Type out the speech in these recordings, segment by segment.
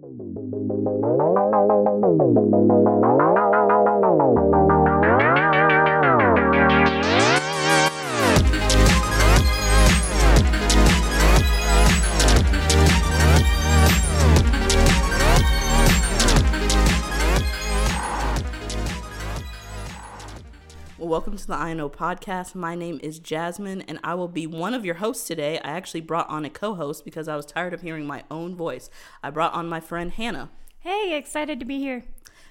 Well, welcome to the I Know podcast. My name is Jazmyne, and I will be one of your hosts today. I actually brought on a co host because I was tired of hearing my own voice. I brought on my friend Hannah. Hey, excited to be here.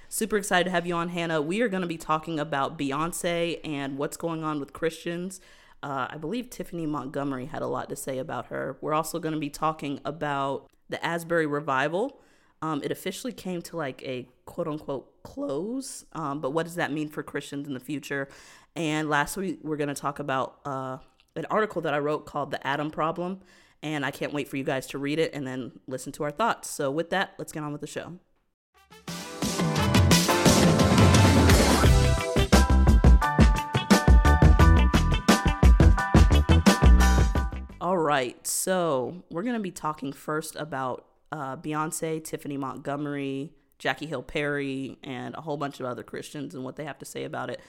Super excited to have you on, Hannah. We are going to be talking about Beyonce and what's going on with Christians. Uh, I believe Tiphani Montgomery had a lot to say about her. We're also going to be talking about the Asbury revival. Um, it officially came to like a quote unquote close, um, but what does that mean for Christians in the future? And last week, we're going to talk about uh, an article that I wrote called The Adam Problem. And I can't wait for you guys to read it and then listen to our thoughts. So, with that, let's get on with the show. All right, so we're going to be talking first about uh, Beyonce, Tiphani Montgomery, Jackie Hill Perry, and a whole bunch of other Christians and what they have to say about it.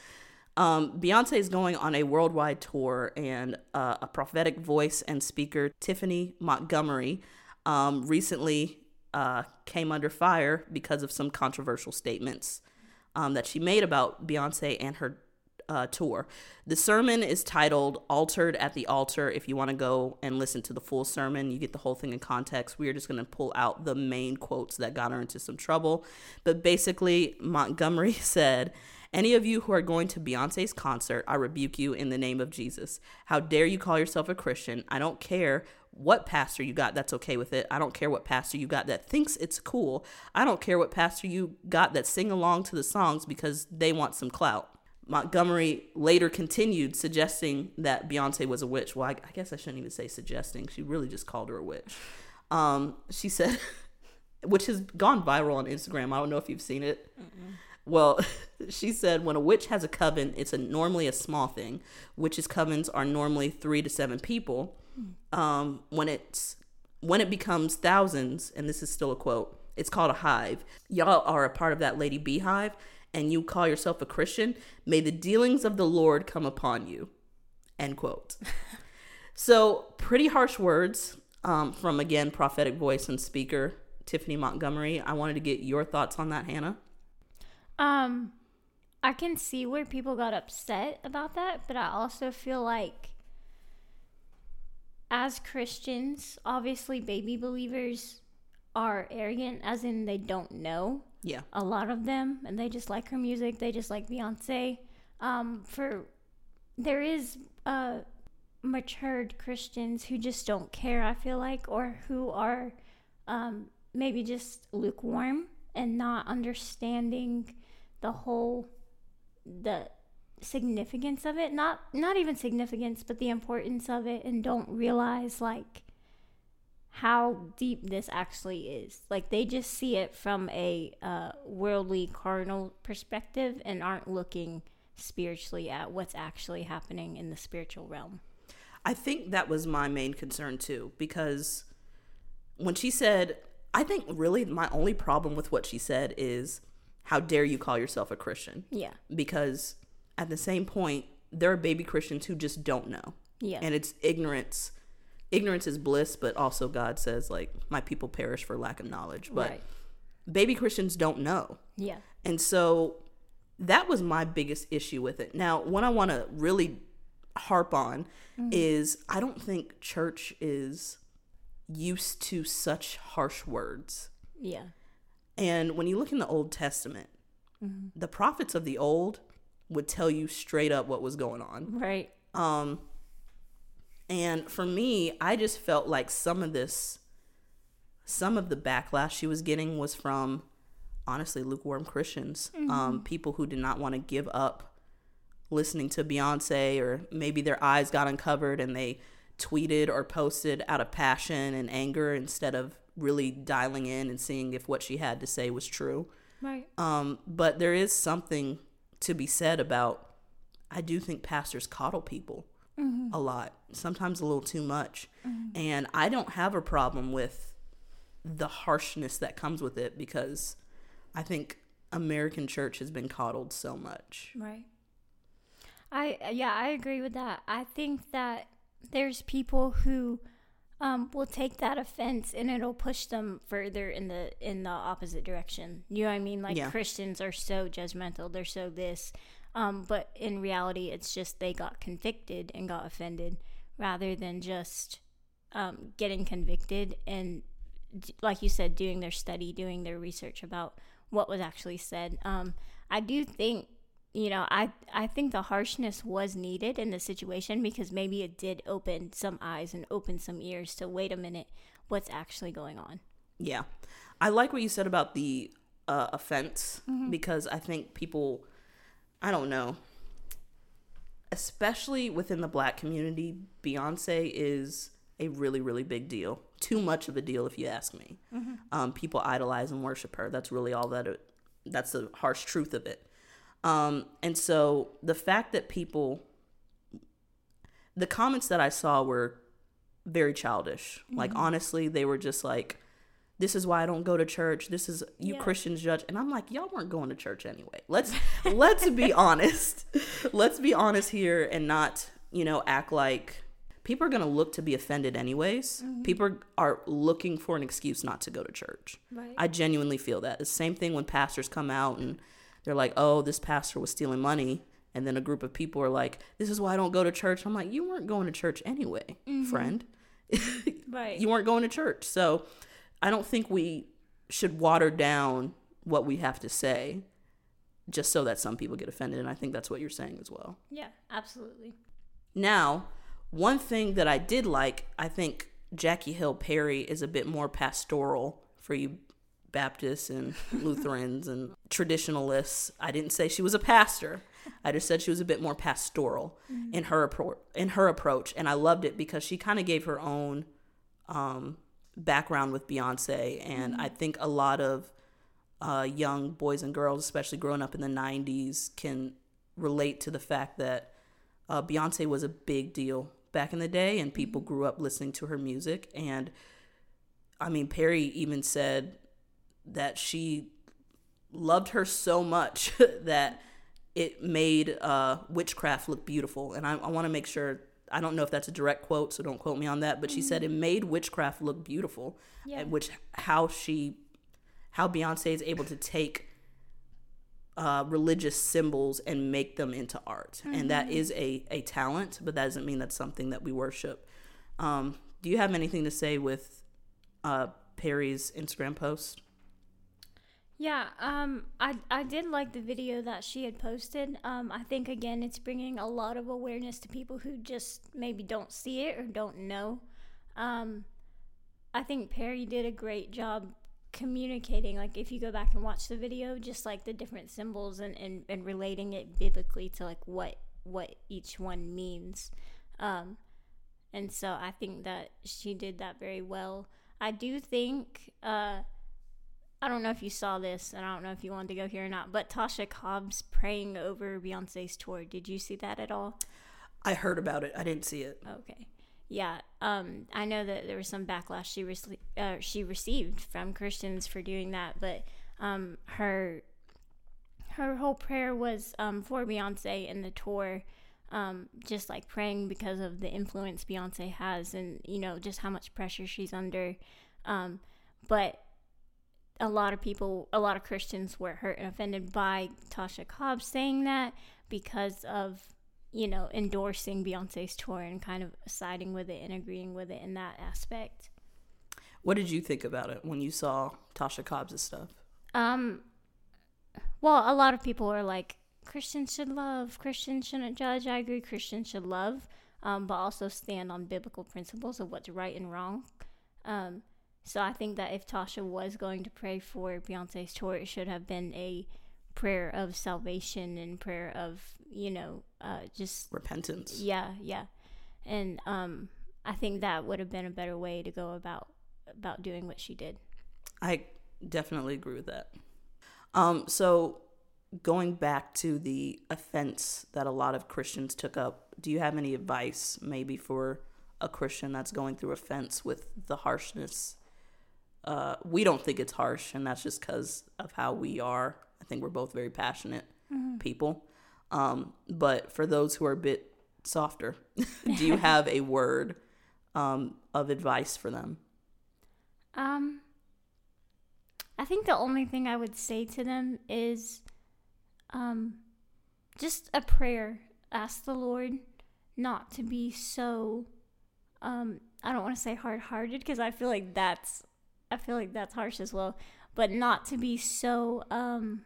Um, Beyonce is going on a worldwide tour, and uh, a prophetic voice and speaker, Tiphani Montgomery, um, recently uh, came under fire because of some controversial statements um, that she made about Beyonce and her uh, tour. The sermon is titled Altered at the Altar. If you want to go and listen to the full sermon, you get the whole thing in context. We are just going to pull out the main quotes that got her into some trouble. But basically, Montgomery said, any of you who are going to Beyonce's concert, I rebuke you in the name of Jesus. How dare you call yourself a Christian? I don't care what pastor you got that's okay with it. I don't care what pastor you got that thinks it's cool. I don't care what pastor you got that sing along to the songs because they want some clout. Montgomery later continued suggesting that Beyonce was a witch. Well, I, I, guess I shouldn't even say suggesting. She really just called her a witch. Um, she said, which has gone viral on Instagram. I don't know if you've seen it. Mm-mm. Well, she said when a witch has a coven, it's a, normally a small thing. Witches' covens are normally three to seven people. Um, when it's when it becomes thousands, and this is still a quote, it's called a hive. Y'all are a part of that lady beehive and you call yourself a Christian, may the dealings of the Lord come upon you. End quote. so, pretty harsh words um, from, again, prophetic voice and speaker Tiphani Montgomery. I wanted to get your thoughts on that, Hannah. Um, I can see where people got upset about that, but I also feel like as Christians, obviously baby believers are arrogant, as in they don't know. Yeah. A lot of them, and they just like her music. They just like Beyonce. Um, for there is uh, matured Christians who just don't care. I feel like, or who are um, maybe just lukewarm and not understanding the whole the significance of it. Not not even significance, but the importance of it, and don't realize like how deep this actually is. Like they just see it from a uh, worldly, carnal perspective and aren't looking spiritually at what's actually happening in the spiritual realm. I think that was my main concern too, because when she said, I think really my only problem with what she said is, how dare you call yourself a Christian? Yeah. Because at the same point, there are baby Christians who just don't know. Yeah. And it's ignorance ignorance is bliss, but also God says like my people perish for lack of knowledge. But right. baby Christians don't know. Yeah. And so that was my biggest issue with it. Now, what I want to really harp on mm-hmm. is I don't think church is used to such harsh words. Yeah. And when you look in the Old Testament, mm-hmm. the prophets of the old would tell you straight up what was going on. Right. Um and for me, I just felt like some of this, some of the backlash she was getting was from honestly lukewarm Christians, mm-hmm. um, people who did not want to give up listening to Beyonce, or maybe their eyes got uncovered and they tweeted or posted out of passion and anger instead of really dialing in and seeing if what she had to say was true. Right. Um, but there is something to be said about. I do think pastors coddle people mm-hmm. a lot, sometimes a little too much. Mm-hmm. And I don't have a problem with the harshness that comes with it because I think American church has been coddled so much. Right. I yeah, I agree with that. I think that there's people who um, will take that offense and it'll push them further in the in the opposite direction. You know what I mean? Like Yeah. Christians are so judgmental. They're so this, um, but in reality, it's just they got convicted and got offended, rather than just um, getting convicted and, like you said, doing their study, doing their research about what was actually said. Um, I do think you know, I I think the harshness was needed in the situation because maybe it did open some eyes and open some ears to wait a minute, what's actually going on. Yeah. I like what you said about the uh, offense because I think people, I don't know, especially within the black community, Beyonce is a really, really big deal. Too much of a deal, if you ask me. Um, people idolize and worship her. That's really all that it, that's the harsh truth of it. Um, and so the fact that people, the comments that I saw were very childish. Like, honestly, they were just like, this is why I don't go to church. This is you Yeah. Christians judge. And I'm like, y'all weren't going to church anyway. Let's let's be honest. Let's be honest here and not, you know, act like people are going to look to be offended anyways. Mm-hmm. People are looking for an excuse not to go to church. Right. I genuinely feel that. The same thing when pastors come out and they're like, "Oh, this pastor was stealing money." And then a group of people are like, "This is why I don't go to church." I'm like, "You weren't going to church anyway, mm-hmm. friend. right. You weren't going to church." So, I don't think we should water down what we have to say just so that some people get offended, and I think that's what you're saying as well. yeah, absolutely. Now, one thing that I did like, I think Jackie Hill Perry is a bit more pastoral for you Baptists and Lutherans and traditionalists. I didn't say she was a pastor. I just said she was a bit more pastoral in her appro- in her approach, and I loved it because she kind of gave her own um, background with Beyonce, and I think a lot of uh, young boys and girls, especially growing up in the '90s, can relate to the fact that uh, Beyonce was a big deal back in the day, and people grew up listening to her music. And I mean, Perry even said that she loved her so much that it made uh, witchcraft look beautiful. And I, I want to make sure. I don't know if that's a direct quote, so don't quote me on that. But she said it made witchcraft look beautiful, Yeah. and which how she, how Beyonce is able to take uh, religious symbols and make them into art. And that is a, a talent, but that doesn't mean that's something that we worship. Um, do you have anything to say with uh, Perry's Instagram post? Yeah, um, I I did like the video that she had posted. Um, I think again, it's bringing a lot of awareness to people who just maybe don't see it or don't know. Um, I think Perry did a great job communicating. Like if you go back and watch the video, just like the different symbols and and, and relating it biblically to like what what each one means. Um, and so I think that she did that very well. I do think. Uh, I don't know if you saw this, and I don't know if you wanted to go here or not, but Tasha Cobbs praying over Beyonce's tour. Did you see that at all? I heard about it. I didn't see it. Okay. Yeah, um, I know that there was some backlash she rece- uh, she received from Christians for doing that, but um, her her whole prayer was um, for Beyonce and the tour, um, just like praying because of the influence Beyonce has, and you know just how much pressure she's under. Um, but a lot of people, a lot of Christians were hurt and offended by Tasha Cobbs saying that because of you know, endorsing Beyonce's tour and kind of siding with it and agreeing with it in that aspect. What did you think about it when you saw Tasha Cobbs' stuff? Um, well, a lot of people are like, Christians should love, Christians shouldn't judge. I agree, Christians should love, um, but also stand on biblical principles of what's right and wrong. Um, so I think that if Tasha was going to pray for Beyonce's tour, it should have been a prayer of salvation and prayer of, you know, uh, just Repentance. Yeah, yeah. And um I think that would have been a better way to go about about doing what she did. I definitely agree with that. Um, so going back to the offense that a lot of Christians took up, do you have any advice maybe for a Christian that's going through offense with the harshness uh, we don't think it's harsh, and that's just because of how we are. I think we're both very passionate people. Um, but for those who are a bit softer, do you have a word um, of advice for them? Um, I think the only thing I would say to them is, um, just a prayer. Ask the Lord not to be so. Um, I don't want to say hard-hearted because I feel like that's, I feel like that's harsh as well. But not to be so. Um,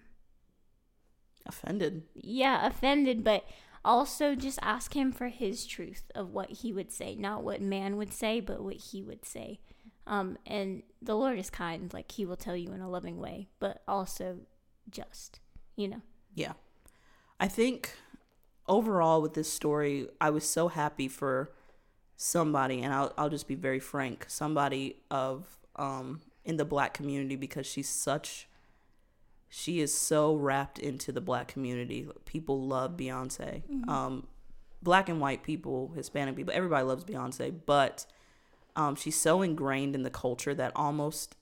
Offended. yeah, offended, but also just ask him for his truth of what he would say, not what man would say, but what he would say. Um, and the Lord is kind, like he will tell you in a loving way, but also just, you know. Yeah. I think overall with this story, I was so happy for somebody, and I'll, I'll just be very frank, somebody of um, in the black community because she's such, she is so wrapped into the black community. People love Beyonce. Um, black and white people, Hispanic people, everybody loves Beyonce, but um, she's so ingrained in the culture that almost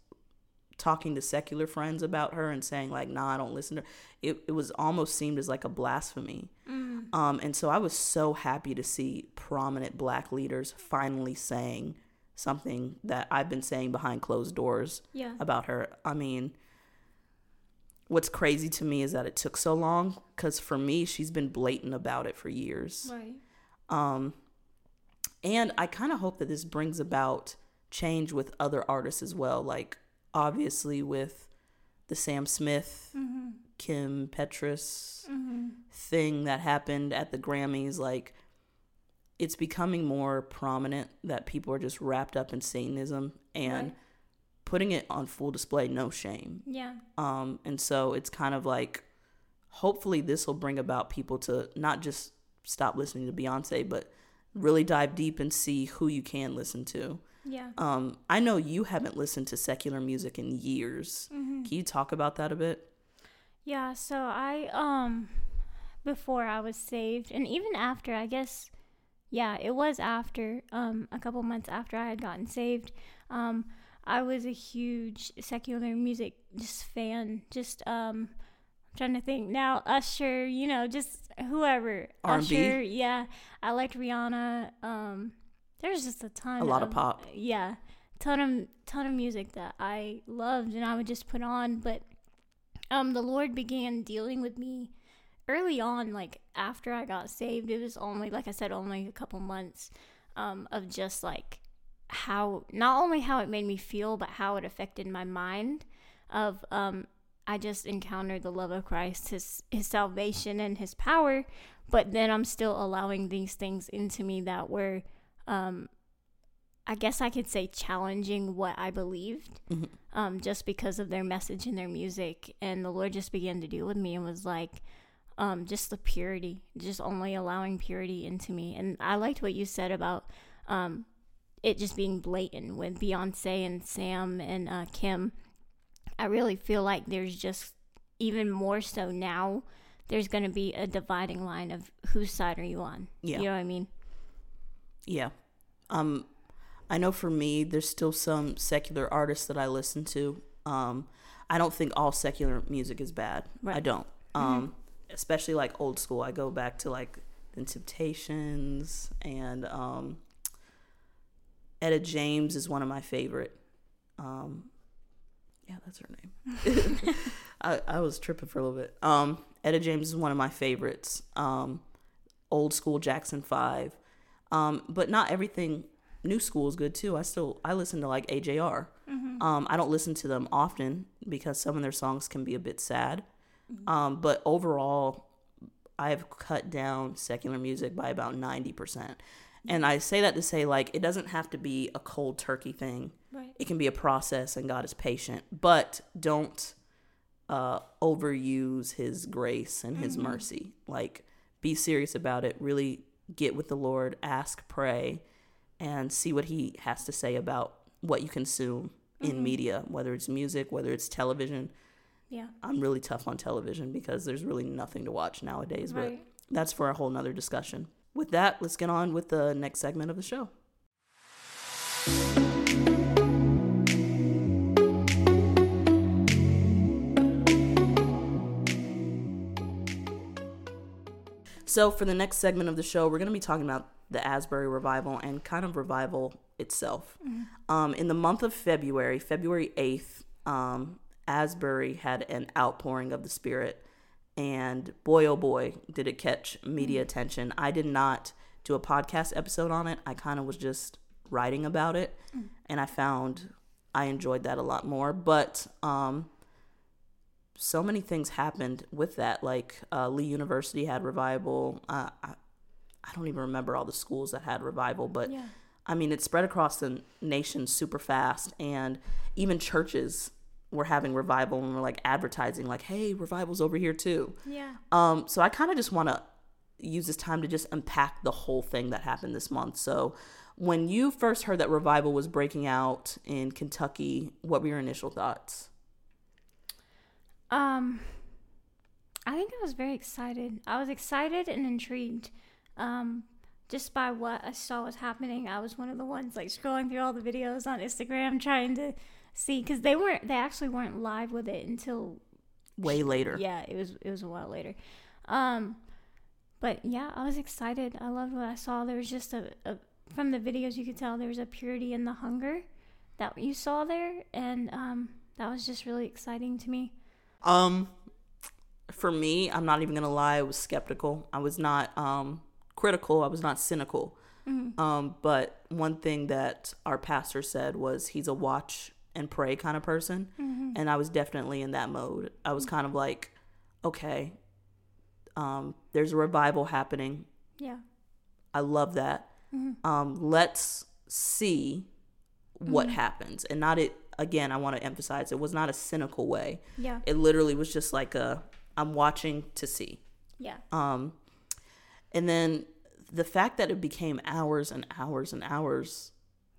talking to secular friends about her and saying like nah i don't listen to her it, it was almost seemed as like a blasphemy um, and so i was so happy to see prominent black leaders finally saying something that i've been saying behind closed doors Yeah. about her i mean what's crazy to me is that it took so long because for me she's been blatant about it for years Right. um, and I kind of hope that this brings about change with other artists as well. Like, obviously, with the Sam Smith, Kim Petras thing that happened at the Grammys, like, it's becoming more prominent that people are just wrapped up in Satanism and Right. putting it on full display, no shame. Yeah. Um, and so it's kind of like, hopefully, this will bring about people to not just stop listening to Beyonce, but really dive deep and see who you can listen to. Yeah. Um, I know you haven't listened to secular music in years. Can you talk about that a bit? Yeah, so I um before I was saved and even after, I guess yeah, it was after um a couple months after I had gotten saved. Um I was a huge secular music just fan. Just um I'm trying to think now Usher, you know, just whoever. R&B? Usher, yeah. I liked Rihanna. Um there's just a ton A lot of pop. Yeah. Ton of ton of music that I loved and I would just put on, but um the lord began dealing with me early on like after i got saved it was only like i said only a couple months um of just like how not only how it made me feel but how it affected my mind of um i just encountered the love of christ his his salvation and his power but then i'm still allowing these things into me that were um I guess I could say challenging what I believed, um, just because of their message and their music. And the Lord just began to deal with me and was like, um, just the purity, just only allowing purity into me. And I liked what you said about um, it just being blatant with Beyonce and Sam and uh, Kim. I really feel like there's just even more so now. There's going to be a dividing line of whose side are you on? Yeah. You know what I mean? Yeah. Um, I know for me, there's still some secular artists that I listen to. Um, I don't think all secular music is bad. I don't. Um, especially like old school. I go back to like the Temptations and um, Etta James is one of my favorite. Um, yeah, that's her name. I, I was tripping for a little bit. Um, Etta James is one of my favorites. Um, old school Jackson Five. Um, but not everything new school is good too. I still I listen to like AJR. Um, I don't listen to them often because some of their songs can be a bit sad. Um, but overall, I have cut down secular music by about ninety percent. And I say that to say like it doesn't have to be a cold turkey thing. Right. It can be a process, and God is patient. But don't uh, overuse His grace and His mercy. Like, be serious about it. Really get with the Lord, ask, pray, and see what He has to say about what you consume in media, whether it's music, whether it's television. Yeah. I'm really tough on television because there's really nothing to watch nowadays, right. but that's for a whole nother discussion. With that, let's get on with the next segment of the show. So, for the next segment of the show, we're going to be talking about the Asbury Revival and kind of revival itself. Mm-hmm. Um, in the month of February, February 8th, um, Asbury had an outpouring of the Spirit. And boy, oh boy, did it catch media attention. I did not do a podcast episode on it. I kind of was just writing about it. And I found I enjoyed that a lot more. But um, so many things happened with that. Like uh, Lee University had revival. Uh, I, I don't even remember all the schools that had revival, but Yeah. I mean, it spread across the nation super fast, and even churches were having revival and were like advertising, like, "Hey, revival's over here too." Yeah. Um, so I kind of just want to use this time to just unpack the whole thing that happened this month. So, when you first heard that revival was breaking out in Kentucky, what were your initial thoughts? Um, I think I was very excited. I was excited and intrigued. Um, just by what I saw was happening, I was one of the ones like scrolling through all the videos on Instagram trying to see because they weren't. They actually weren't live with it until Way later. yeah, it was it was a while later. Um, but yeah, I was excited. I loved what I saw. There was just a, a from the videos you could tell there was a purity in the hunger that you saw there, and um, that was just really exciting to me. Um, for me, I'm not even gonna lie. I was skeptical. I was not um critical. I was not cynical. Um, but one thing that our pastor said was he's a watch and pray kind of person, and I was definitely in that mode. I was kind of like, okay, um, there's a revival happening. Yeah. I love that. Um, let's see what happens, and not it. Again, I want to emphasize it was not a cynical way. Yeah. It literally was just like a I'm watching to see. Yeah. Um, and then the fact that it became hours and hours and hours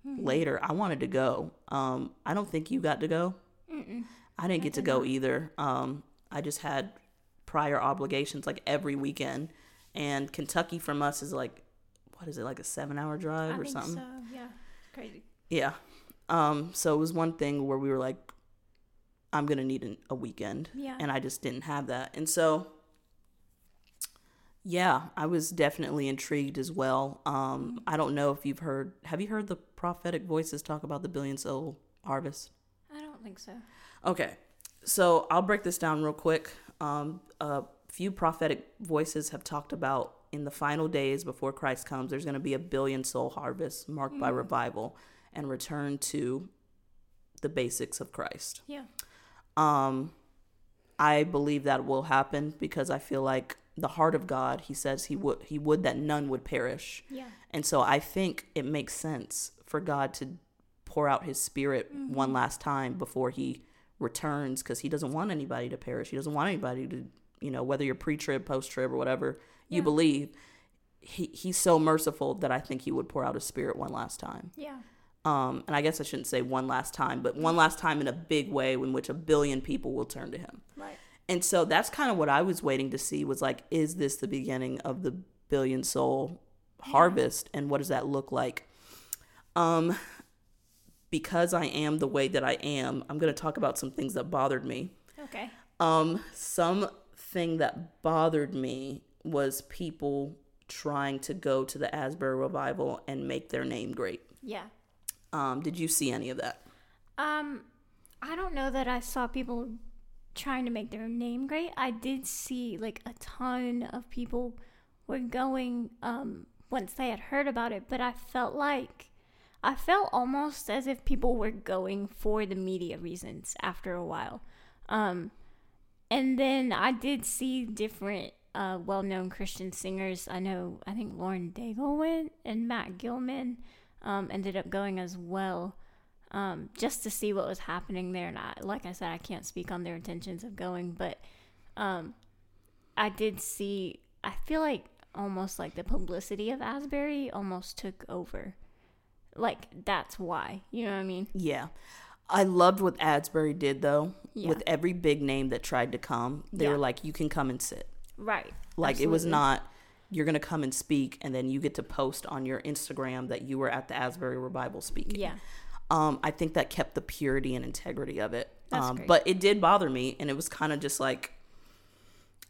later, I wanted to go. Um, I don't think you got to go. I didn't get to go either. Um, I just had prior obligations like every weekend, and Kentucky from us is like, what is it like a seven hour drive I or think something? so. Yeah. Crazy. Yeah. Um, so it was one thing where we were like, I'm gonna need an, a weekend, Yeah. and I just didn't have that, and so yeah, I was definitely intrigued as well. Um, I don't know if you've heard. Have you heard the prophetic voices talk about the billion soul harvest? I don't think so. Okay, so I'll break this down real quick. Um, a few prophetic voices have talked about in the final days before Christ comes, there's going to be a billion soul harvest marked by revival and return to the basics of Christ. Yeah. Um, I believe that will happen because I feel like the heart of God, He says He would He would that none would perish. Yeah. And so I think it makes sense for God to pour out his spirit one last time before he returns because he doesn't want anybody to perish. He doesn't want anybody to, you know, whether you're pre trib, post trib, or whatever you believe, he, he's so merciful that I think he would pour out his spirit one last time. Yeah. Um, and I guess I shouldn't say one last time, but one last time in a big way in which a billion people will turn to him. Right. And so that's kind of what I was waiting to see was like, is this the beginning of the billion soul harvest? And what does that look like? Um, because I am the way that I am, I'm going to talk about some things that bothered me. Okay. Um, something that bothered me was people trying to go to the Asbury revival and make their name great. Yeah. Um, did you see any of that? Um, I don't know that I saw people trying to make their name great. I did see like a ton of people were going um once they had heard about it, but I felt like I felt almost as if people were going for the media reasons after a while. Um and then I did see different uh, well-known Christian singers. I know I think Lauren Daigle went and Matt Gilman um, ended up going as well um, just to see what was happening there. And I, like I said, I can't speak on their intentions of going, but um, I did see. I feel like almost like the publicity of Asbury almost took over. Like that's why, you know what I mean? Yeah. I loved what Asbury did though. Yeah. With every big name that tried to come, they Yeah. were like, "You can come and sit." Right. Like it was not you're gonna come and speak, and then you get to post on your Instagram that you were at the Asbury revival speaking. Yeah. Um, I think that kept the purity and integrity of it. Um, but it did bother me, and it was kind of just like,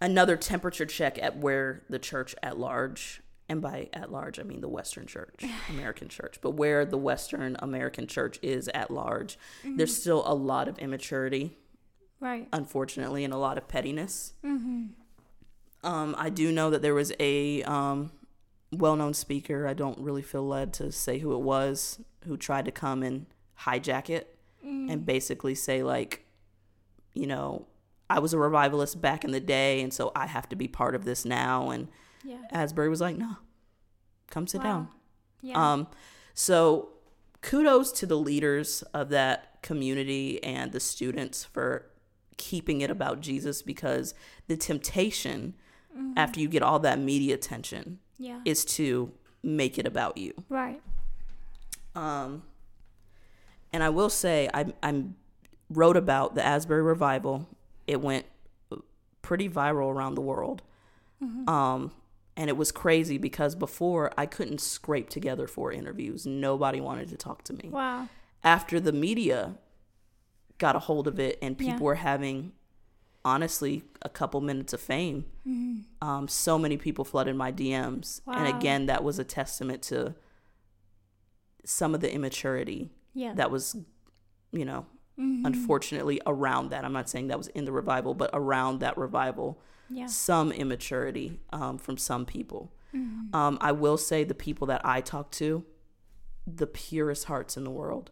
another temperature check at where the church at large and by at large I mean the Western Church, American Church, but where the Western American Church is at large, mm-hmm. there's still a lot of immaturity, right? Unfortunately, and a lot of pettiness. Mm-hmm. Um, I do know that there was a um, well-known speaker. I don't really feel led to say who it was who tried to come and hijack it mm. and basically say like, you know, I was a revivalist back in the day, and so I have to be part of this now. And yeah. Asbury was like, no, come sit wow. down. Yeah. Um, so kudos to the leaders of that community and the students for keeping it about Jesus because the temptation mm-hmm. after you get all that media attention yeah. is to make it about you. Right. Um and I will say I I wrote about the Asbury revival. It went pretty viral around the world. Mm-hmm. Um and it was crazy because before I couldn't scrape together four interviews. Nobody wanted to talk to me. Wow. After the media got a hold of it and people yeah. were having honestly a couple minutes of fame, mm-hmm. um, so many people flooded my DMs. Wow. And again, that was a testament to some of the immaturity yeah. that was, you know, mm-hmm. unfortunately around that. I'm not saying that was in the revival, but around that revival yeah. some immaturity um, from some people. Mm-hmm. Um, I will say the people that I talk to, the purest hearts in the world.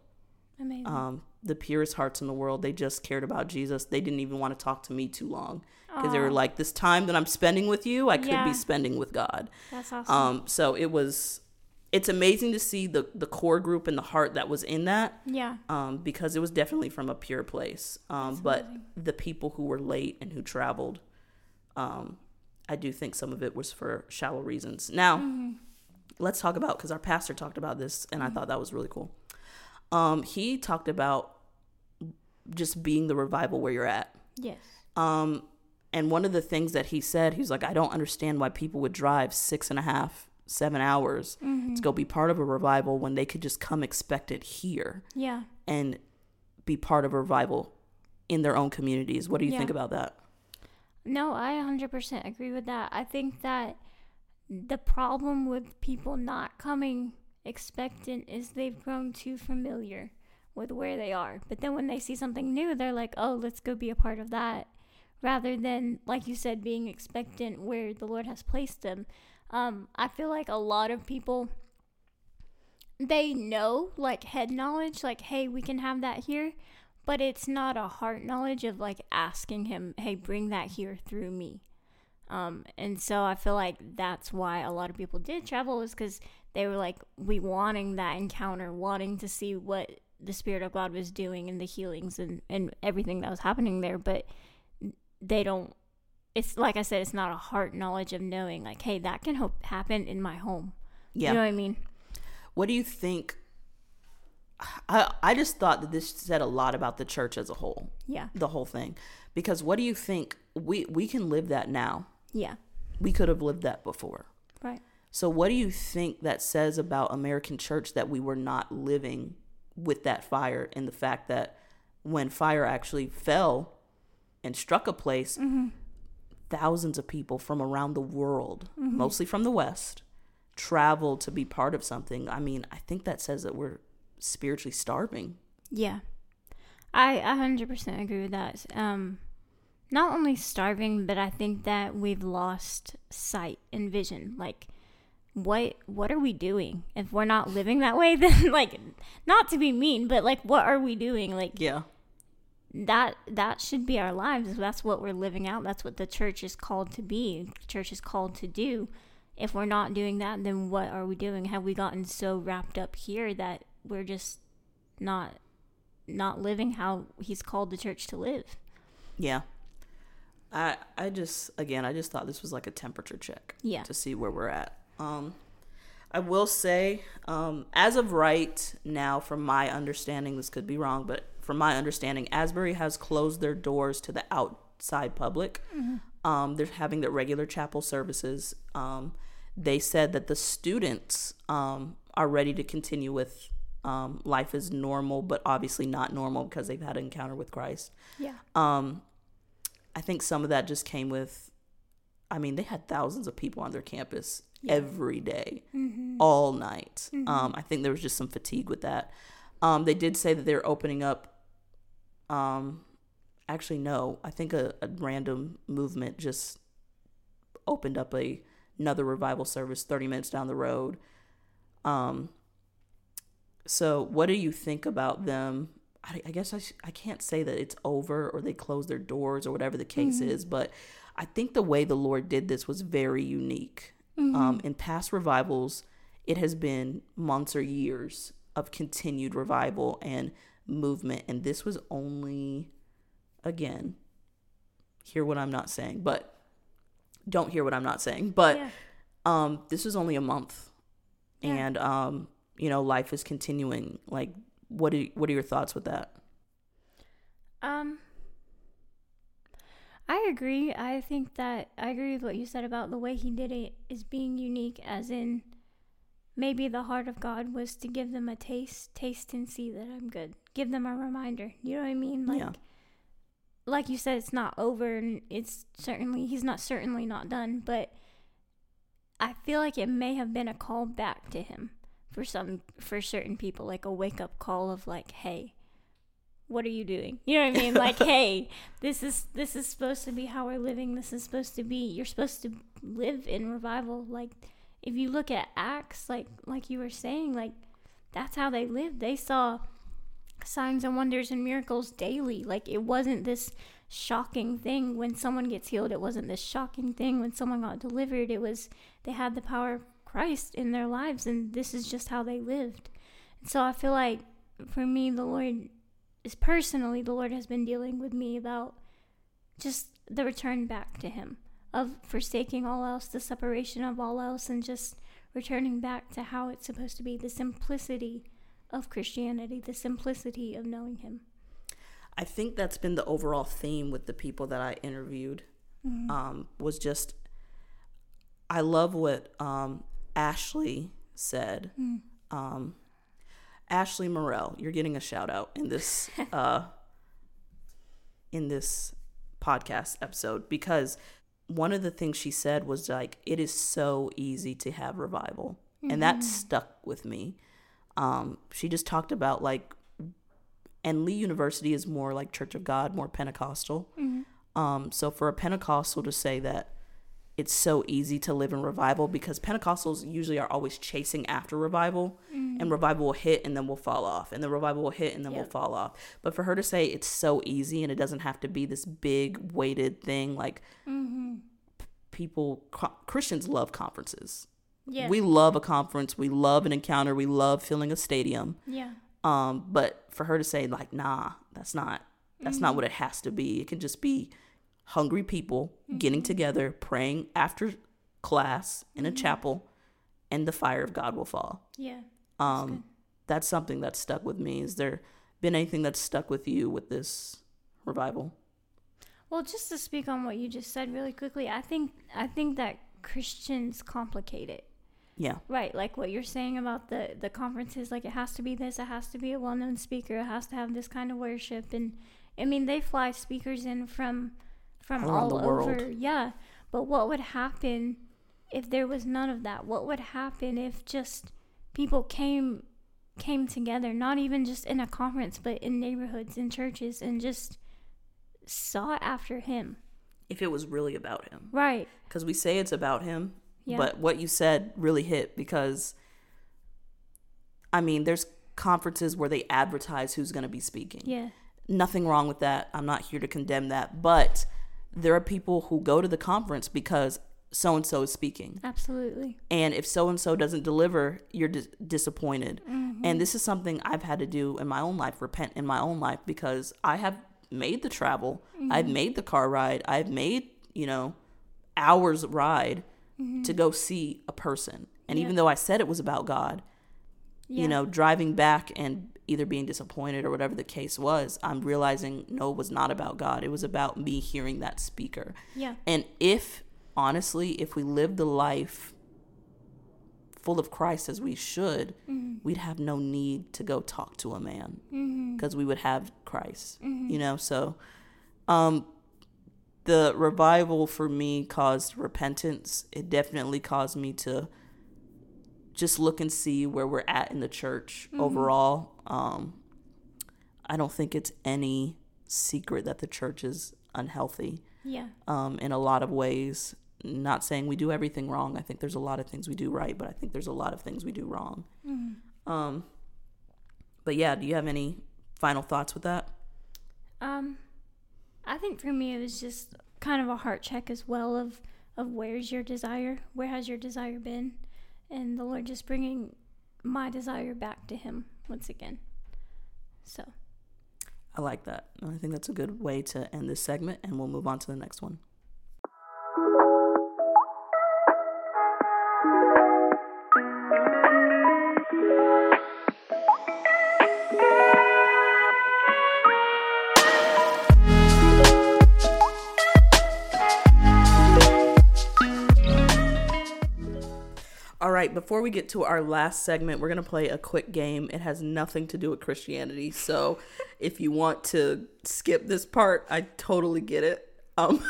Amazing. Um, the purest hearts in the world. They just cared about Jesus. They didn't even want to talk to me too long because they were like, "This time that I'm spending with you, I could yeah. be spending with God." That's awesome. Um, so it was. It's amazing to see the the core group and the heart that was in that. Yeah. Um, because it was definitely from a pure place. Um, but the people who were late and who traveled um, I do think some of it was for shallow reasons. Now, mm-hmm. let's talk about because our pastor talked about this, and mm-hmm. I thought that was really cool. Um, he talked about just being the revival where you're at. Yes. Um, and one of the things that he said, he was like, I don't understand why people would drive six and a half, seven hours mm-hmm. to go be part of a revival when they could just come expected here. Yeah. And be part of a revival in their own communities. What do you yeah. think about that? No, I 100% agree with that. I think that the problem with people not coming expectant is they've grown too familiar with where they are. But then when they see something new, they're like, oh, let's go be a part of that. Rather than, like you said, being expectant where the Lord has placed them. Um, I feel like a lot of people, they know, like head knowledge, like, hey, we can have that here but it's not a heart knowledge of like asking him, hey, bring that here through me. Um, and so I feel like that's why a lot of people did travel is because they were like, we wanting that encounter, wanting to see what the Spirit of God was doing and the healings and, and everything that was happening there. But they don't, it's like I said, it's not a heart knowledge of knowing, like, hey, that can hope happen in my home. Yeah. You know what I mean? What do you think I, I just thought that this said a lot about the church as a whole. Yeah. The whole thing. Because what do you think? We we can live that now. Yeah. We could have lived that before. Right. So what do you think that says about American church that we were not living with that fire and the fact that when fire actually fell and struck a place, mm-hmm. thousands of people from around the world, mm-hmm. mostly from the West, traveled to be part of something. I mean, I think that says that we're spiritually starving. Yeah. I 100% agree with that. Um, not only starving, but I think that we've lost sight and vision. Like, what what are we doing if we're not living that way? Then, like, not to be mean, but like, what are we doing? Like, yeah, that that should be our lives. That's what we're living out. That's what the church is called to be. The church is called to do. If we're not doing that, then what are we doing? Have we gotten so wrapped up here that we're just not not living how he's called the church to live. Yeah. I I just again I just thought this was like a temperature check. Yeah. To see where we're at. Um I will say, um, as of right now, from my understanding, this could be wrong, but from my understanding, Asbury has closed their doors to the outside public. Mm-hmm. Um, they're having their regular chapel services. Um, they said that the students um, are ready to continue with um, life is normal, but obviously not normal because they've had an encounter with Christ. Yeah. Um, I think some of that just came with I mean, they had thousands of people on their campus every day, all night. Um, I think there was just some fatigue with that. Um, they did say that they're opening up. Um, actually, no, I think a, a random movement just opened up a another revival service 30 minutes down the road. Um, so, what do you think about them? I, I guess I, sh- I can't say that it's over or they closed their doors or whatever the case is, but I think the way the Lord did this was very unique. Um, in past revivals, it has been months or years of continued revival and movement, and this was only, again, hear what I'm not saying, but don't hear what I'm not saying, but Yeah. um, this was only a month, Yeah. and um, you know, life is continuing. Like, what are what are your thoughts with that? Um, I agree. I think that I agree with what you said about the way he did it is being unique, as in maybe the heart of God was to give them a taste, taste and see that I'm good. Give them a reminder. You know what I mean? Like, Yeah. like you said, it's not over, and it's certainly he's not certainly not done, but I feel like it may have been a call back to him for some for certain people, like a wake up call of like, hey, what are you doing? You know what I mean? Like, hey, this is this is supposed to be how we're living. This is supposed to be. You're supposed to live in revival. Like, if you look at Acts, like like you were saying, like that's how they lived. They saw signs and wonders and miracles daily. Like it wasn't this shocking thing when someone gets healed. It wasn't this shocking thing when someone got delivered. It was they had the power of Christ in their lives, and this is just how they lived. And so I feel like for me, the Lord is personally, the Lord has been dealing with me about just the return back to Him of forsaking all else, the separation of all else, and just returning back to how it's supposed to be the simplicity of Christianity, the simplicity of knowing Him. I think that's been the overall theme with the people that I interviewed. Um, was just, I love what um, Ashley said. Um, Ashley Morell, you're getting a shout out in this uh, in this podcast episode because one of the things she said was like it is so easy to have revival, and that stuck with me. Um, she just talked about like and Lee University is more like Church of God, more Pentecostal. Um, so for a Pentecostal to say that it's so easy to live in revival because Pentecostals usually are always chasing after revival, and revival will hit and then we'll fall off, and the revival will hit and then we'll fall off. But for her to say it's so easy and it doesn't have to be this big weighted thing, like p- people, Christians love conferences. Yeah. We love a conference. We love an encounter. We love filling a stadium. yeah. Um, but for her to say like, nah, that's not that's Mm-hmm. not what it has to be. It can just be hungry people Mm-hmm. getting together, praying after class in Mm-hmm. a chapel, and the fire of God will fall. Yeah. Um, that's something that stuck with me. Is there been anything that's stuck with you with this revival? Well, just to speak on what you just said really quickly, I think I think that Christians complicate it. Yeah, Right, like what you're saying about the the conferences, like it has to be this, it has to be a well-known speaker, it has to have this kind of worship, and I mean they fly speakers in from from All around all, the world. over, yeah. But what would happen if there was none of that? What would happen if just people came came together, not even just in a conference, but in neighborhoods, in churches, and just sought after Him? if it was really about him, Right. because we say it's about him, Yeah. but what you said really hit because I mean, there's conferences where they advertise who's going to be speaking. Yeah. Nothing wrong with that. I'm not here to condemn that, but there are people who go to the conference because so and so is speaking. Absolutely. And if so and so doesn't deliver, you're dis- disappointed. Mm-hmm. And this is something I've had to do in my own life, repent in my own life because I have made the travel. I've mm-hmm. made the car ride. I've made, you know, hours ride mm-hmm. to go see a person. And Yeah. even though I said it was about God, Yeah. you know, driving back and either being disappointed or whatever the case was, I'm realizing no, it was not about God. It was about me hearing that speaker. Yeah. And if, honestly, if we lived the life full of Christ as we should, mm-hmm. we'd have no need to go talk to a man mm-hmm. because we would have Christ, mm-hmm. you know? So, um, the revival for me caused repentance. It definitely caused me to just look and see where we're at in the church overall. Um, I don't think it's any secret that the church is unhealthy Yeah. um, in a lot of ways. Not saying we do everything wrong. I think there's a lot of things we do right, but I think there's a lot of things we do wrong. Um, but yeah, do you have any final thoughts with that? Um, I think for me it was just kind of a heart check as well of of where's your desire, where has your desire been, and the Lord just bringing my desire back to Him once again. So I like that. I think that's a good way to end this segment, and we'll move on to the next one. Right, before we get to our last segment, we're going to play a quick game. It has nothing to do with Christianity. So if you want to skip this part, I totally get it. Um,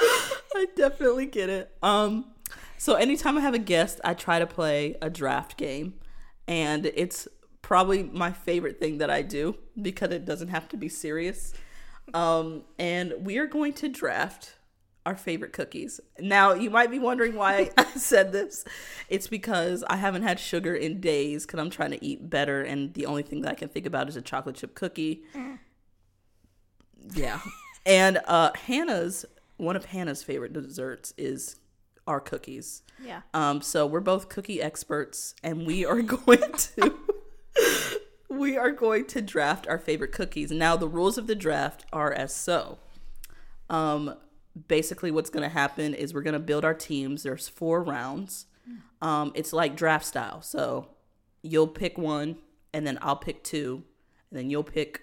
I definitely get it. Um, so anytime I have a guest, I try to play a draft game. And it's probably my favorite thing that I do because it doesn't have to be serious. Um, and we are going to draft our favorite cookies. Now, you might be wondering why I said this. It's because I haven't had sugar in days because I'm trying to eat better, and the only thing that I can think about is a chocolate chip cookie. Yeah. And uh, Hannah's, one of Hannah's favorite desserts is our cookies. yeah, Um, so we're both cookie experts, and we are going to we are going to draft our favorite cookies. Now, the rules of the draft are as so. Um, basically, what's going to happen is we're going to build our teams. There's four rounds. Um, it's like draft style. So you'll pick one, and then I'll pick two, and then you'll pick.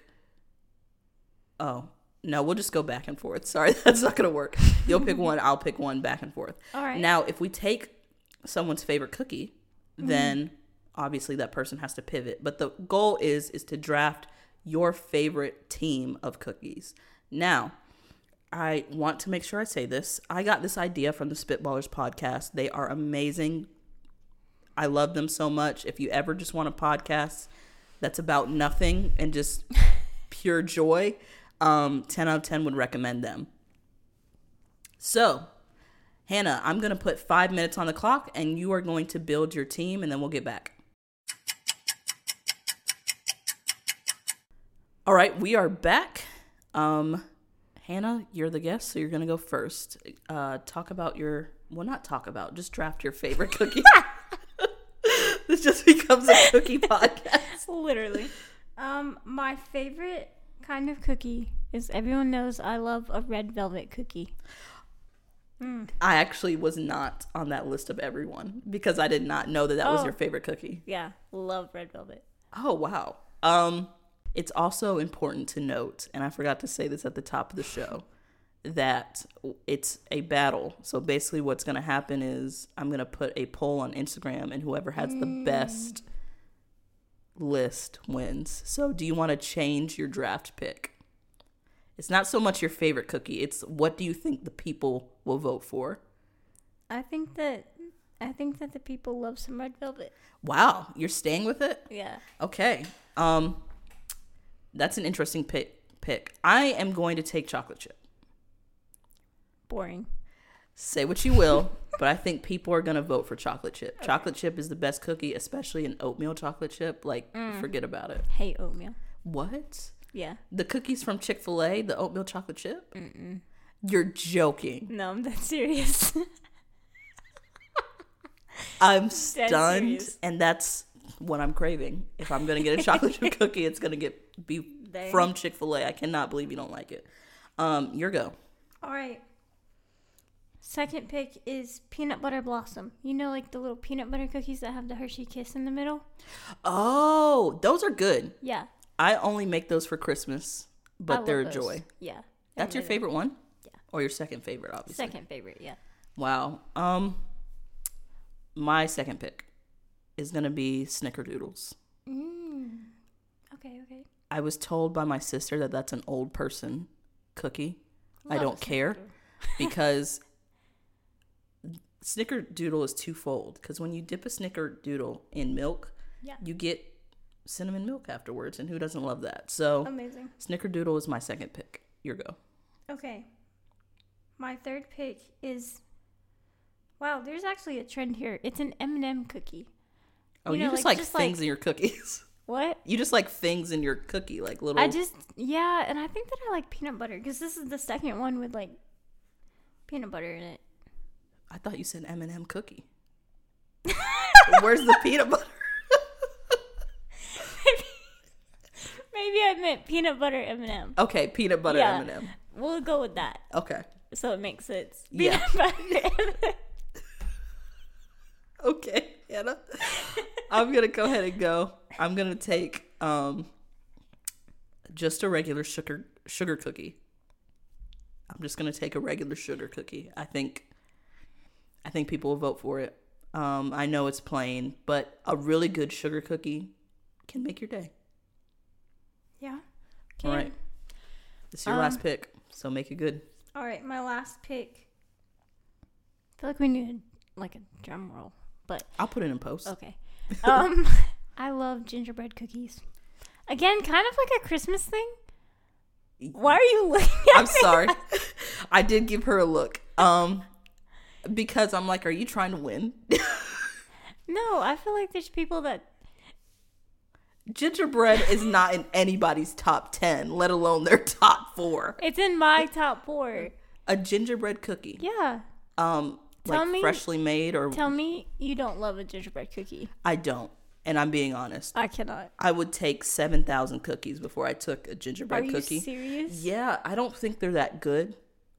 Oh no, we'll just go back and forth. Sorry, that's not going to work. You'll pick one, I'll pick one, back and forth. All right. Now, if we take someone's favorite cookie, then obviously that person has to pivot. But the goal is is to draft your favorite team of cookies. Now, I want to make sure I say this. I got this idea from the Spitballers podcast. They are amazing. I love them so much. If you ever just want a podcast that's about nothing and just pure joy, um, 10 out of 10 would recommend them. So, Hannah, I'm going to put five minutes on the clock and you are going to build your team and then we'll get back. All right, we are back. Um, Hannah, you're the guest, so you're to go first. Uh, talk about your, well, not talk about, just draft your favorite cookie. this just becomes a cookie podcast. literally. Um, my favorite kind of cookie is everyone knows I love a red velvet cookie. I actually was not on that list of everyone because I did not know that that was Oh. your favorite cookie. Yeah, love red velvet. Oh wow. Um it's also important to note and I forgot to say this at the top of the show that it's a battle. So basically what's going to happen is I'm going to put a poll on Instagram and whoever has the best list wins. So do you want to change your draft pick? It's not so much your favorite cookie, it's what do you think the people will vote for? I think that I think that the people love some red velvet. Wow, you're staying with it? Yeah. Okay. Um that's an interesting pick pick. I am going to take chocolate chip. Boring. Say what you will, but I think people are going to vote for chocolate chip. Chocolate chip is the best cookie, especially an oatmeal chocolate chip. Like mm. forget about it. Hate oatmeal. What? Yeah. The cookies from Chick-fil-A, the oatmeal chocolate chip? Mm-mm. You're joking. No, I'm that serious. I'm stunned and that's what I'm craving. If I'm going to get a chocolate chip cookie, it's going to get be Dang. from Chick-fil-A. I cannot believe you don't like it. Um your go. All right. Second pick is peanut butter blossom. You know, like the little peanut butter cookies that have the Hershey kiss in the middle? Oh, those are good. Yeah. I only make those for Christmas, but they're a those. joy. Yeah. That's your favorite one? Yeah. Or your second favorite, obviously. Second favorite, yeah. Wow. Um my second pick is going to be snickerdoodles. Mm. Okay, okay. I was told by my sister that that's an old person cookie. I don't care because snickerdoodle is twofold because when you dip a snickerdoodle in milk, Yeah. you get cinnamon milk afterwards and who doesn't love that? So Amazing. snickerdoodle is my second pick. Your go. Okay. My third pick is. Wow, there's actually a trend here. It's an M&M cookie. Oh, You you, know, just like- like, just things like- in your cookies. What? You just like things in your cookie, like little. I just yeah, and I think that I like peanut butter because this is the second one with like peanut butter in it. I thought you said M and m cookie. Where's the peanut butter? Maybe I meant peanut butter M&M. Okay, peanut butter Yeah. M and m We'll go with that, Okay. so it makes sense. Yeah. Peanut butter M&M. Okay, Hannah. I'm gonna go ahead and go. I'm gonna take um just a regular sugar sugar cookie. I'm just gonna take a regular sugar cookie. I think I think people will vote for it. Um, I know it's plain, but a really good sugar cookie can make your day. Yeah. All Okay. right. This is your Um, last pick, so make it good. All right, my last pick. I feel like we need like a drum roll, but I'll put it in post. okay. Um, I love gingerbread cookies. Again, kind of like a Christmas thing. Why are you looking at I'm sorry. I did give her a look. Um because I'm like, are you trying to win? No, I feel like there's people that Gingerbread is not in anybody's top 10, let alone their top 4. it's in my top four. A gingerbread cookie. Yeah. Um Tell like me- freshly made or Tell me you don't love a gingerbread cookie. I don't. And I'm being honest. I cannot. I would take 7,000 cookies before I took a Are gingerbread you cookie. serious? Yeah, I don't think they're that good.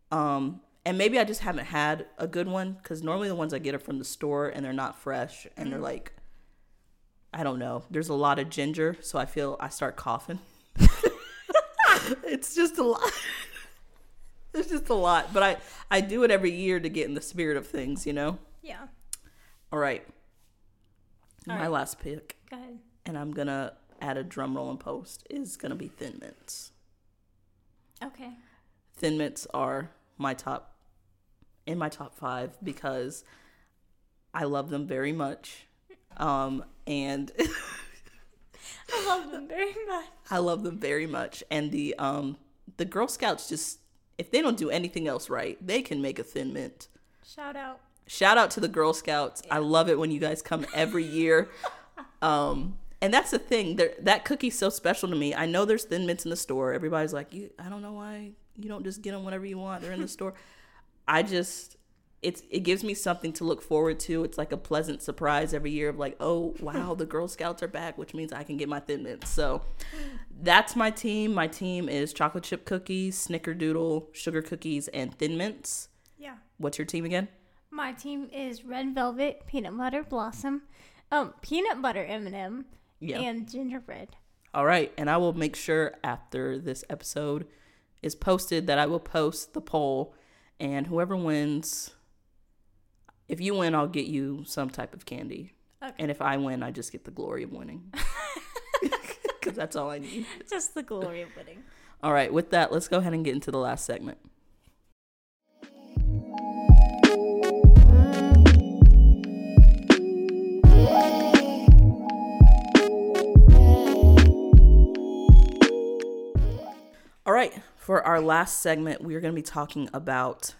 Um, and maybe I just haven't had a good one because normally the ones I get are from the store and they're not fresh and they're like, I don't know. There's a lot of ginger, so I feel I start coughing. it's just a lot. it's just a lot, but I I do it every year to get in the spirit of things, you know. Yeah. All right, All my right. last pick, Go ahead. and I'm gonna add a drum roll and post is gonna be Thin Mints. Okay. Thin Mints are my top in my top five because I love them very much. Um, and I love them very much. I love them very much. And the um the Girl Scouts just if they don't do anything else right, they can make a thin mint. Shout out. Shout out to the Girl Scouts. I love it when you guys come every year. Um and that's the thing. There, that cookie's so special to me. I know there's thin mints in the store. Everybody's like, "You, I don't know why you don't just get them whenever you want. They're in the store." I just, it's it gives me something to look forward to. It's like a pleasant surprise every year of like, "Oh wow, the Girl Scouts are back," which means I can get my thin mints. So that's my team. My team is chocolate chip cookies, snickerdoodle, sugar cookies, and thin mints. Yeah. What's your team again? My team is red velvet, peanut butter blossom, um, peanut butter M&M, Yeah. and gingerbread. All right, and I will make sure after this episode is posted that I will post the poll, and whoever wins, if you win, I'll get you some type of candy, Okay. and if I win, I just get the glory of winning, because that's all I need. Just the glory of winning. All right, with that, let's go ahead and get into the last segment. All right, for our last segment, we are going to be talking about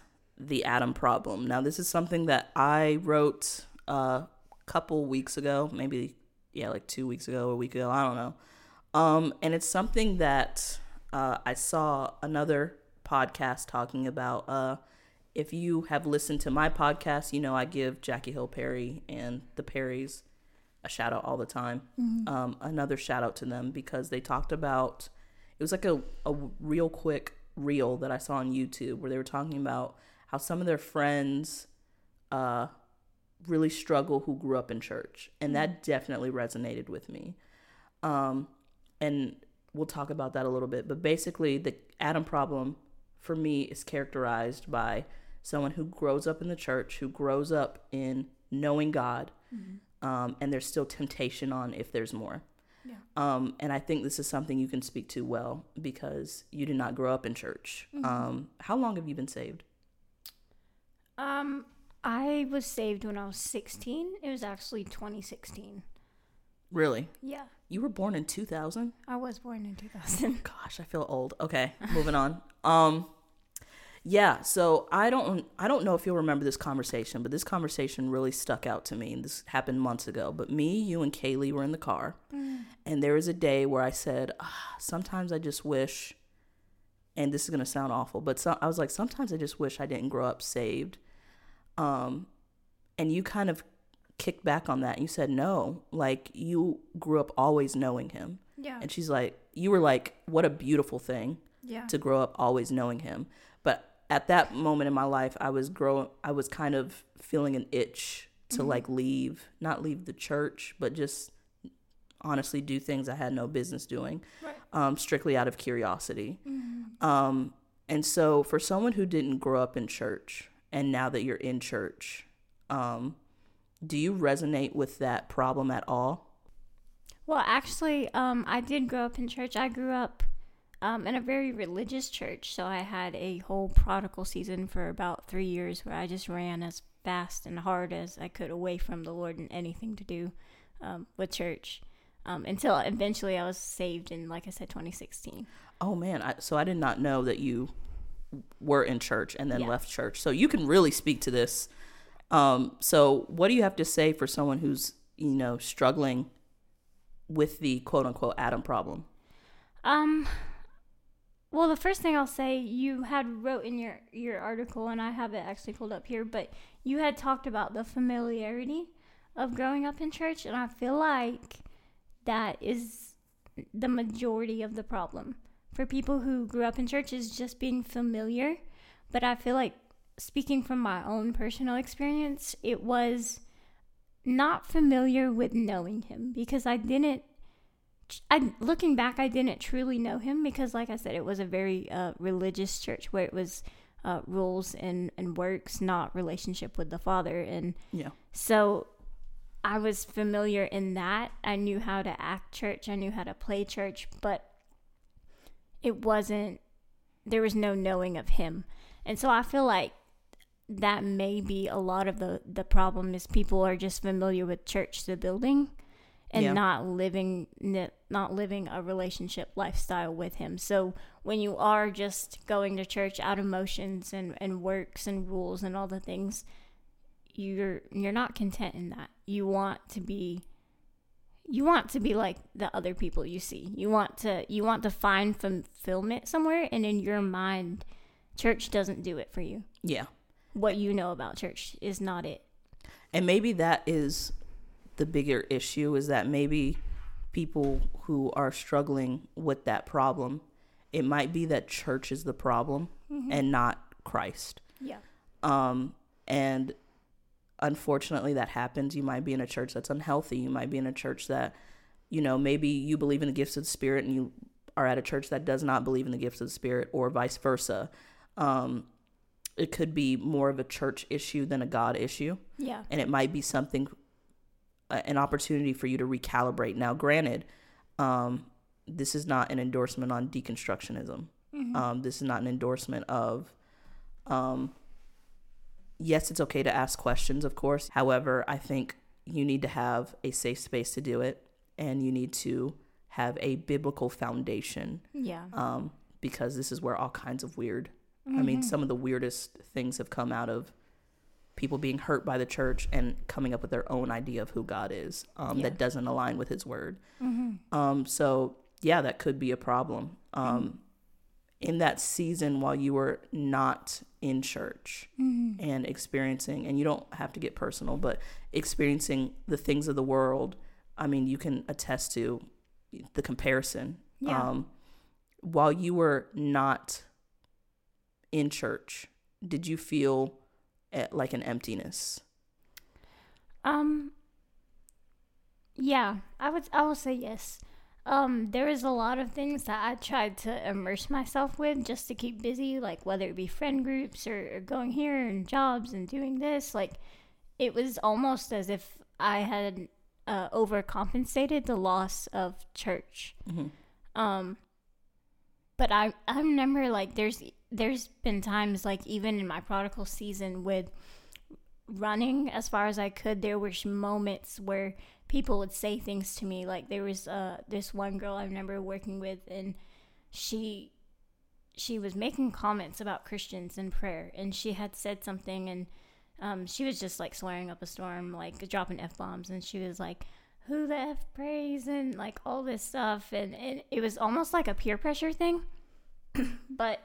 the Adam problem. Now, this is something that I wrote a couple weeks ago, maybe, yeah, like two weeks ago, a week ago, I don't know. Um, and it's something that uh, I saw another podcast talking about. Uh, if you have listened to my podcast, you know I give Jackie Hill Perry and the Perrys a shout out all the time. Um, another shout out to them because they talked about it was like a, a real quick reel that I saw on YouTube where they were talking about how some of their friends uh, really struggle who grew up in church. And that definitely resonated with me. Um, and we'll talk about that a little bit. But basically, the Adam problem for me is characterized by someone who grows up in the church, who grows up in knowing God, um, and there's still temptation on if there's more. Yeah. Um, and I think this is something you can speak to well because you did not grow up in church. Mm-hmm. Um, how long have you been saved? Um, I was saved when I was 16. It was actually 2016. Really? Yeah. You were born in 2000? I was born in 2000. Gosh, I feel old. Okay, moving on. Um yeah, so I don't I don't know if you'll remember this conversation, but this conversation really stuck out to me and this happened months ago. But me, you and Kaylee were in the car and there was a day where I said, ah, sometimes I just wish and this is going to sound awful, but so, I was like sometimes I just wish I didn't grow up saved. Um and you kind of kicked back on that and you said no, like you grew up always knowing him. Yeah. And she's like, You were like, What a beautiful thing Yeah. to grow up always knowing him. But at that moment in my life, I was growing, I was kind of feeling an itch to like leave, not leave the church, but just honestly do things I had no business doing, Right. um, strictly out of curiosity. Um, and so for someone who didn't grow up in church and now that you're in church, um, do you resonate with that problem at all? Well, actually, um, I did grow up in church. I grew up um, in a very religious church, so I had a whole prodigal season for about three years where I just ran as fast and hard as I could away from the Lord and anything to do um, with church. Um, until eventually I was saved in, like I said, 2016. Oh man, I, so I did not know that you were in church and then Yeah. left church. So you can really speak to this. Um, so what do you have to say for someone who's you know struggling with the quote unquote Adam problem? Um. Well, the first thing I'll say, you had wrote in your your article, and I have it actually pulled up here, but you had talked about the familiarity of growing up in church, and I feel like that is the majority of the problem for people who grew up in church is just being familiar. But I feel like speaking from my own personal experience, it was not familiar with knowing him because I didn't I looking back, I didn't truly know him because, like I said, it was a very uh, religious church where it was uh, rules and and works, not relationship with the Father, and Yeah. so I was familiar in that. I knew how to act church, I knew how to play church, but it wasn't. There was no knowing of him, and so I feel like that may be a lot of the the problem is people are just familiar with church, the building and Yeah. not living not living a relationship lifestyle with him. So when you are just going to church out of motions and, and works and rules and all the things, you're you're not content in that. You want to be you want to be like the other people you see. You want to you want to find fulfillment somewhere and in your mind church doesn't do it for you. Yeah. What you know about church is not it. And maybe that is the bigger issue is that maybe people who are struggling with that problem, it might be that church is the problem and not Christ. Yeah. Um, and unfortunately, that happens. You might be in a church that's unhealthy. You might be in a church that, you know, maybe you believe in the gifts of the Spirit and you are at a church that does not believe in the gifts of the Spirit, or vice versa. Um, it could be more of a church issue than a God issue Yeah. and it might be something an opportunity for you to recalibrate now granted um, this is not an endorsement on deconstructionism um, this is not an endorsement of um, yes it's okay to ask questions of course. However i think you need to have a safe space to do it and you need to have a biblical foundation Yeah. um, because this is where all kinds of weird i mean some of the weirdest things have come out of people being hurt by the church and coming up with their own idea of who god is um, Yeah. that doesn't align with his word. Um, so yeah that could be a problem. Um, in that season while you were not in church and experiencing and you don't have to get personal but experiencing the things of the world i mean you can attest to the comparison Yeah. um, while you were not in church did you feel like an emptiness Um Yeah, I would I will say yes. Um there was a lot of things that I tried to immerse myself with just to keep busy, like whether it be friend groups or, or going here and jobs and doing this, like it was almost as if I had uh, overcompensated the loss of church. Mm-hmm. Um, but I I remember like there's there's been times like even in my prodigal season with running as far as I could, there were moments where people would say things to me. Like there was uh this one girl I remember working with, and she she was making comments about Christians and prayer, and she had said something, and um, she was just like swearing up a storm, like dropping f bombs, and she was like, "Who the f prays?" and like all this stuff, and, and it was almost like a peer pressure thing. but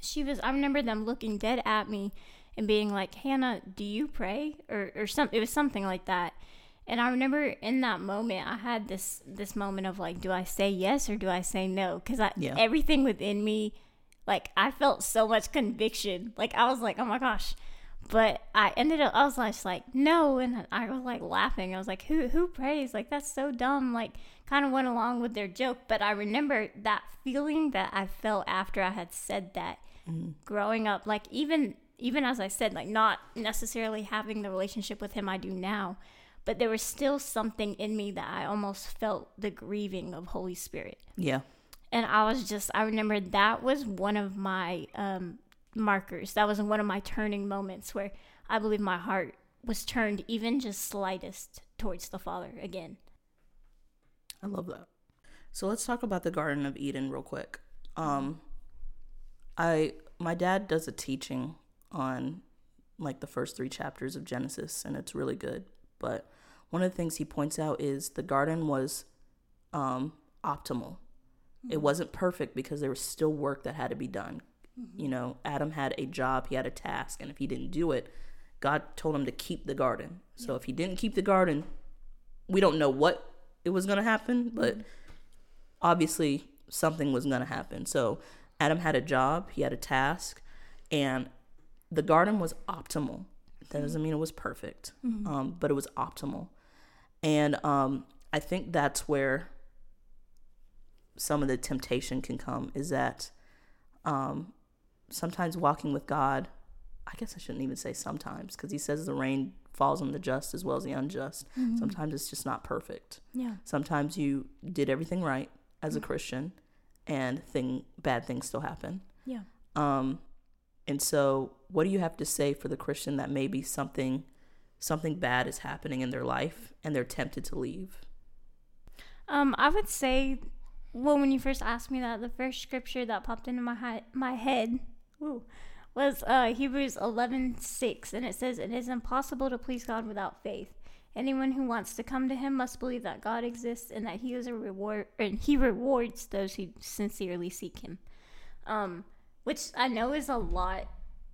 she was, I remember them looking dead at me and being like, "Hannah, do you pray?" or or some, it was something like that. And I remember in that moment, I had this this moment of like, do I say yes or do I say no? Because I Yeah. everything within me, like I felt so much conviction. Like I was like, oh my gosh. But I ended up, I was just like, no, and I was like laughing. I was like, who who prays? Like that's so dumb. Like kind of went along with their joke. But I remember that feeling that I felt after I had said that mm-hmm. growing up. Like even even as I said, like not necessarily having the relationship with him I do now, but there was still something in me that I almost felt the grieving of Holy Spirit. Yeah. And I was just, I remember that was one of my um, markers. That was one of my turning moments where I believe my heart was turned even just slightest towards the Father again. I love that. So let's talk about the Garden of Eden real quick. Um I my dad does a teaching on like the first 3 chapters of Genesis and it's really good. But one of the things he points out is the garden was um optimal. It mm-hmm. wasn't perfect because there was still work that had to be done. Mm-hmm. You know, Adam had a job, he had a task, and if he didn't do it, God told him to keep the garden. So if he didn't keep the garden, we don't know what it was going to happen, but mm-hmm. obviously something was going to happen. So Adam had a job, he had a task, and the garden was optimal. That doesn't mean it was perfect, um, but it was optimal. And um, I think that's where some of the temptation can come is that um, sometimes walking with God, I guess I shouldn't even say sometimes because he says the rain falls on the just as well as the unjust. Sometimes it's just not perfect. Yeah. Sometimes you did everything right as a Christian and thing bad things still happen. Yeah. Um, and so what do you have to say for the Christian that maybe something something bad is happening in their life and they're tempted to leave? Um, I would say, well, when you first asked me that, the first scripture that popped into my hi- my head, woo, was uh, Hebrews eleven six, and it says, "It is impossible to please God without faith. Anyone who wants to come to Him must believe that God exists and that He is a reward, and He rewards those who sincerely seek Him." Um, which I know is a lot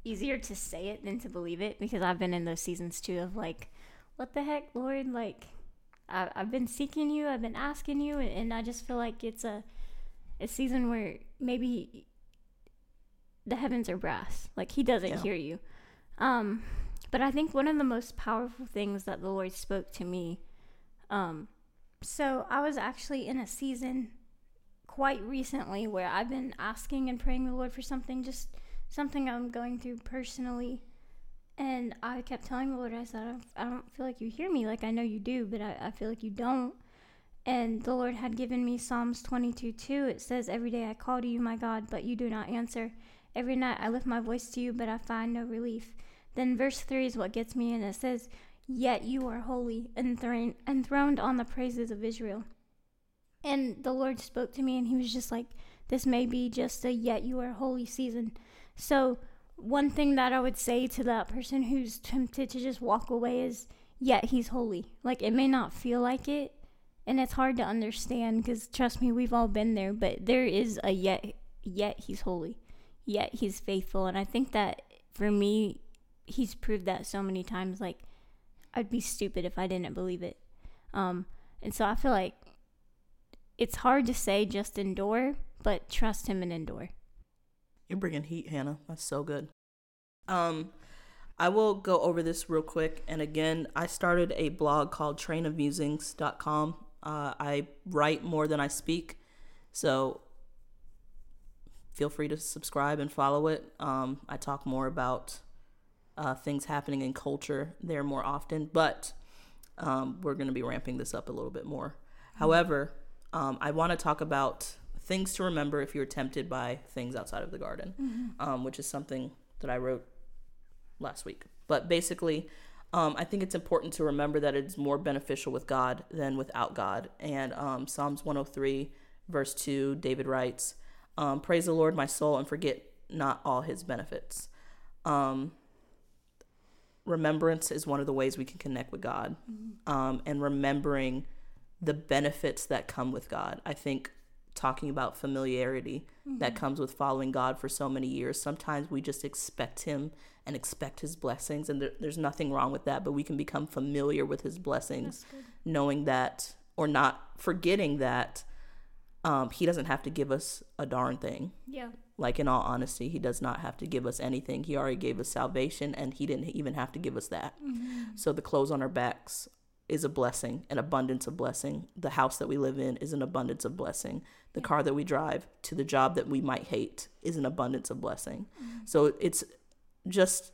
easier to say it than to believe it because I've been in those seasons too of like, what the heck, Lord, like. I, I've been seeking you. I've been asking you, and, and I just feel like it's a a season where maybe the heavens are brass. Like He doesn't Yeah. hear you. Um, but I think one of the most powerful things that the Lord spoke to me. Um, so I was actually in a season quite recently where I've been asking and praying the Lord for something, just something I'm going through personally. And I kept telling the Lord, I said, I don't, I don't feel like you hear me. Like I know you do, but I, I feel like you don't. And the Lord had given me Psalms 22 2. It says, Every day I call to you, my God, but you do not answer. Every night I lift my voice to you, but I find no relief. Then verse 3 is what gets me, and it says, Yet you are holy, enthroned, enthroned on the praises of Israel. And the Lord spoke to me, and He was just like, This may be just a yet you are holy season. So, one thing that I would say to that person who's tempted to just walk away is, Yet He's holy. Like, it may not feel like it, and it's hard to understand because, trust me, we've all been there, but there is a yet, yet He's holy, yet He's faithful. And I think that for me, He's proved that so many times. Like, I'd be stupid if I didn't believe it. Um, and so I feel like it's hard to say just endure, but trust him and endure. You're bringing heat, Hannah. That's so good. Um, I will go over this real quick. And again, I started a blog called trainofmusings.com. Uh, I write more than I speak. So feel free to subscribe and follow it. Um, I talk more about uh, things happening in culture there more often. But Um, we're going to be ramping this up a little bit more. However, um, I want to talk about things to remember if you're tempted by things outside of the garden, um, which is something that I wrote last week. But basically, um, I think it's important to remember that it's more beneficial with God than without God. And um, Psalms 103, verse 2, David writes, um, Praise the Lord, my soul, and forget not all his benefits. Um, remembrance is one of the ways we can connect with God, um, and remembering the benefits that come with God. I think talking about familiarity that comes with following God for so many years, sometimes we just expect Him and expect His blessings, and there, there's nothing wrong with that, but we can become familiar with His blessings, knowing that, or not forgetting that. Um, he doesn't have to give us a darn thing. Yeah. Like, in all honesty, he does not have to give us anything. He already gave us salvation, and he didn't even have to give us that. So, the clothes on our backs is a blessing, an abundance of blessing. The house that we live in is an abundance of blessing. The car that we drive to the job that we might hate is an abundance of blessing. So, it's just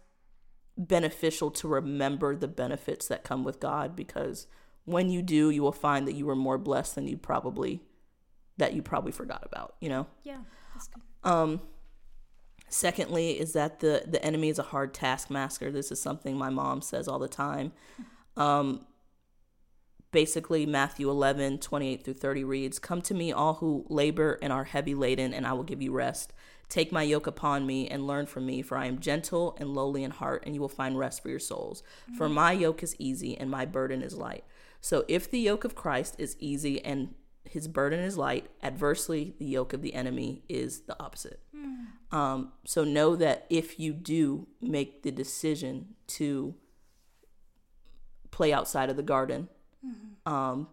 beneficial to remember the benefits that come with God because when you do, you will find that you were more blessed than you probably that you probably forgot about, you know? Yeah. That's good. Um, secondly, is that the the enemy is a hard taskmaster. This is something my mom says all the time. Um, basically, Matthew 11, 28 through 30 reads, Come to me, all who labor and are heavy laden, and I will give you rest. Take my yoke upon me and learn from me, for I am gentle and lowly in heart, and you will find rest for your souls. For my yoke is easy and my burden is light. So, if the yoke of Christ is easy and his burden is light, adversely, the yoke of the enemy is the opposite. Um, so, know that if you do make the decision to play outside of the garden, um,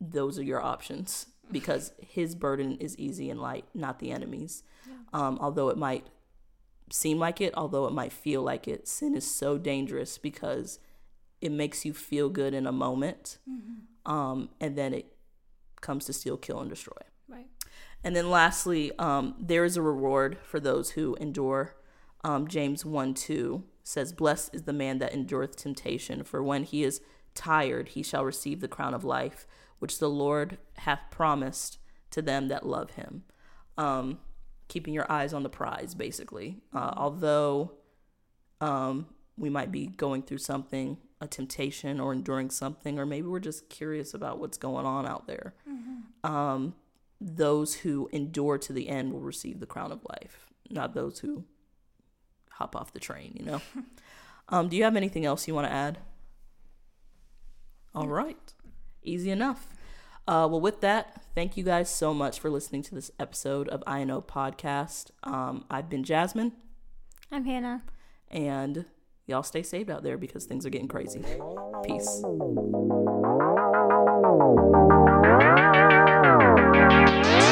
those are your options because his burden is easy and light, not the enemy's. Um, although it might seem like it, although it might feel like it, sin is so dangerous because it makes you feel good in a moment, um, and then it comes to steal, kill, and destroy. Right. And then lastly, um, there is a reward for those who endure. Um, James 1 2 says, Blessed is the man that endureth temptation, for when he is tired, he shall receive the crown of life, which the Lord hath promised to them that love him. Um, keeping your eyes on the prize, basically. Uh, although um, we might be going through something, a temptation, or enduring something, or maybe we're just curious about what's going on out there. Um, those who endure to the end will receive the crown of life, not those who hop off the train, you know? um, do you have anything else you want to add? All right. Easy enough. Uh, well, with that, thank you guys so much for listening to this episode of INO Podcast. Um, I've been Jazmyne, I'm Hannah. and y'all stay saved out there because things are getting crazy. Peace. Thank you.